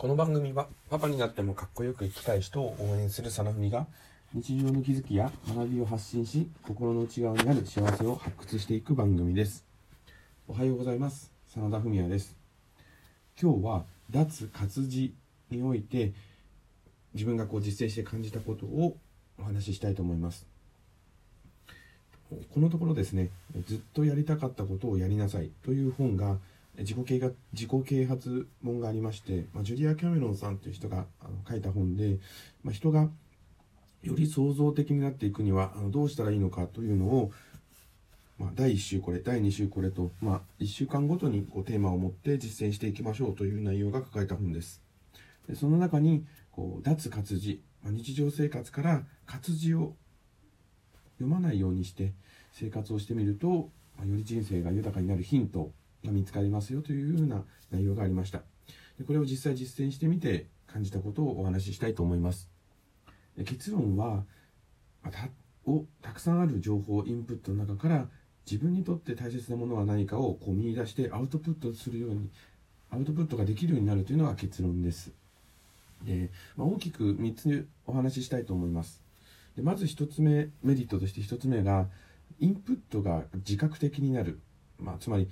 この番組はパパになってもかっこよく生きたい人を応援するさなふみが日常の気づきや学びを発信し心の内側にある幸せを発掘していく番組です。おはようございます。真田文也です。今日は脱活字において自分がこう実践して感じたことをお話ししたいと思います。このところですねずっとやりたかったことをやりなさいという本が自己啓発自己啓発本がありまして、まあ、ジュリア・キャメロンさんという人があの書いた本で、まあ、人がより創造的になっていくにはあのどうしたらいいのかというのを、まあ、第1週これ第2週これと、まあ、1週間ごとにこうテーマを持って実践していきましょうという内容が書かれた本です。でその中にこう脱活字、まあ、日常生活から活字を読まないようにして生活をしてみると、まあ、より人生が豊かになるヒントが見つかりますよというような内容がありました。でこれを実際実践してみて感じたことをお話ししたいと思います。結論はたをたくさんある情報インプットの中から自分にとって大切なものは何かをこう見出してアウトプットするようにアウトプットができるようになるというのが結論です。で、まあ、大きく3つお話ししたいと思います。でまず1つ目メリットとして1つ目がインプットが自覚的になる、まあ、つまり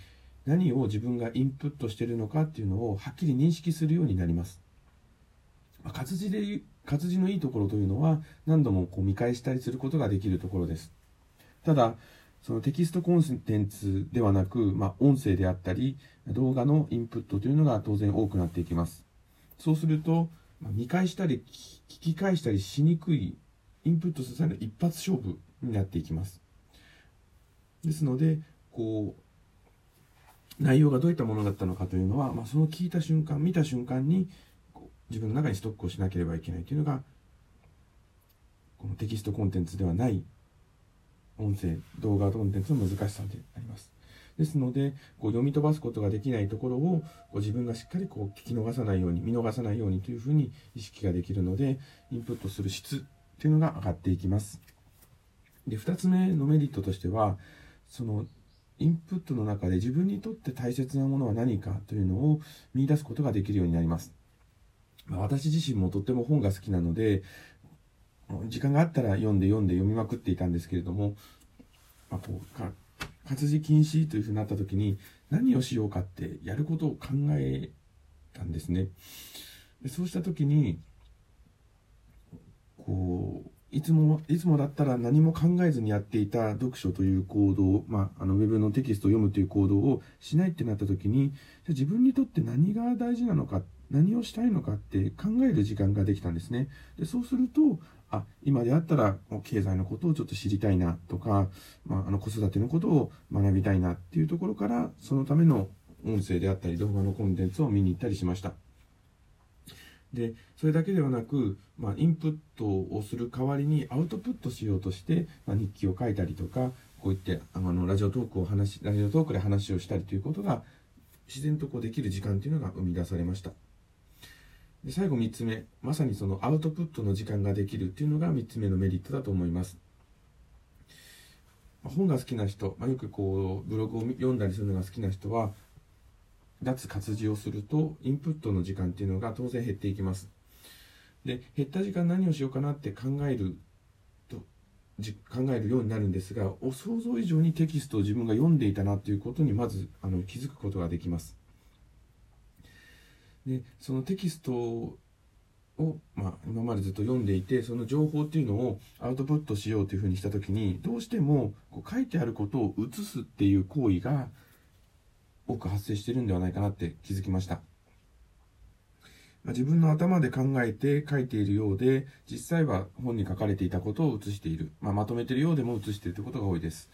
何を自分がインプットしているのかっていうのをはっきり認識するようになります。まあ、活字で活字のいいところというのは何度もこう見返したりすることができるところです。ただそのテキストコンテンツではなく、まあ、音声であったり動画のインプットというのが当然多くなっていきます。そうすると、まあ、見返したり聞き返したりしにくいインプットする際の一発勝負になっていきます。ですのでこう内容がどういったものだったのかというのは、まあ、その聞いた瞬間見た瞬間に自分の中にストックをしなければいけないというのがこのテキストコンテンツではない音声動画コンテンツの難しさであります。ですのでこう読み飛ばすことができないところをこ自分がしっかりこう聞き逃さないように見逃さないようにというふうに意識ができるのでインプットする質というのが上がっていきます。で2つ目のメリットとしてはそのインプットの中で自分にとって大切なものは何かというのを見出すことができるようになります。まあ、私自身もとっても本が好きなので、時間があったら読んで読んで読みまくっていたんですけれども、まあ、こうか活字禁止というふうになった時に何をしようかってやることを考えたんですね。でそうした時にいつも、いつもだったら何も考えずにやっていた読書という行動、まあ、あの、ウェブのテキストを読むという行動をしないってなった時に、自分にとって何が大事なのか、何をしたいのかって考える時間ができたんですね。で、そうすると、あ、今であったら、経済のことをちょっと知りたいなとか、まあ、あの、子育てのことを学びたいなっていうところから、そのための音声であったり、動画のコンテンツを見に行ったりしました。でそれだけではなく、まあ、インプットをする代わりにアウトプットしようとして、まあ、日記を書いたりとかこういってあのラジオトークを話ラジオトークで話をしたりということが自然とこうできる時間というのが生み出されました。で最後3つ目。まさにそのアウトプットの時間ができるっていうのが3つ目のメリットだと思います。本が好きな人、まあ、よくこうブログを読んだりするのが好きな人は脱活字をするとインプットの時間っていうのが当然減っていきます。で減った時間何をしようかなって考えると考えるようになるんですがお想像以上にテキストを自分が読んでいたなということにまずあの気づくことができます。でそのテキストを、まあ、今までずっと読んでいてその情報っていうのをアウトプットしようというふうにした時にどうしてもこう書いてあることを写すっていう行為が多く発生してるんではないかなって気づきました。ま、自分の頭で考えて書いているようで、実際は本に書かれていたことを写している。まあ、まとめているようでも写しているということが多いです。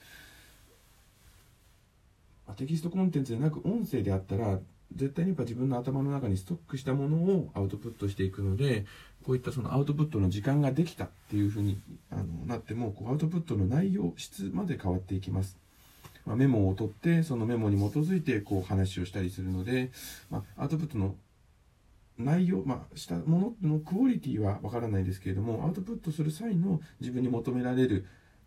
ま、テキストコンテンツでなく音声であったら、絶対にやっぱ自分の頭の中にストックしたものをアウトプットしていくので、こういったそのアウトプットの時間ができたっていうふうにあのなっても、こうアウトプットの内容、質まで変わっていきます。まあ、メモを取ってそのメモに基づいてこう話をしたりするので、まあ、アウトプットの内容、まあ、したもののクオリティはわからないですけれどもアウトプットする際の自分に求められる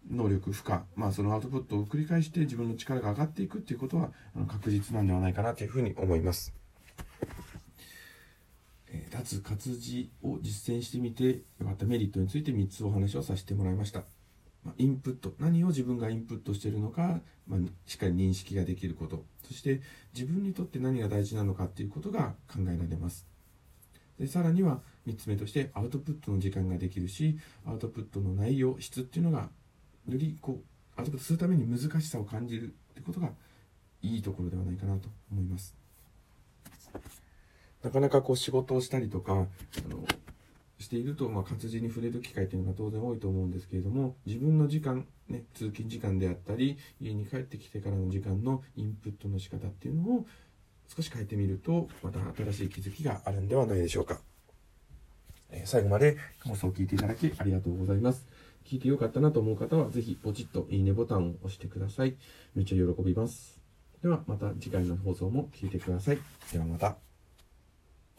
能力負荷、まあ、そのアウトプットを繰り返して自分の力が上がっていくっていうことは確実なんではないかなというふうに思います。脱活字を実践してみてよかったメリットについて3つお話をさせてもらいました。インプット何を自分がインプットしているのか、まあ、しっかり認識ができること。そして自分にとって何が大事なのかっていうことが考えられます。でさらには3つ目としてアウトプットの時間ができるしアウトプットの内容質っていうのがよりこうアウトプットするために難しさを感じるってことがいいところではないかなと思います。なかなかこう仕事をしたりとかあのしていると、まあ、活字に触れる機会というのが当然多いと思うんですけれども自分の時間、ね、通勤時間であったり家に帰ってきてからの時間のインプットの仕方っていうのを少し変えてみるとまた新しい気づきがあるんではないでしょうか、えー、最後まで放送を聞いていただきありがとうございます。聞いてよかったなと思う方はぜひポチッといいねボタンを押してください。めっちゃ喜びます。ではまた次回の放送も聞いてください。ではまた。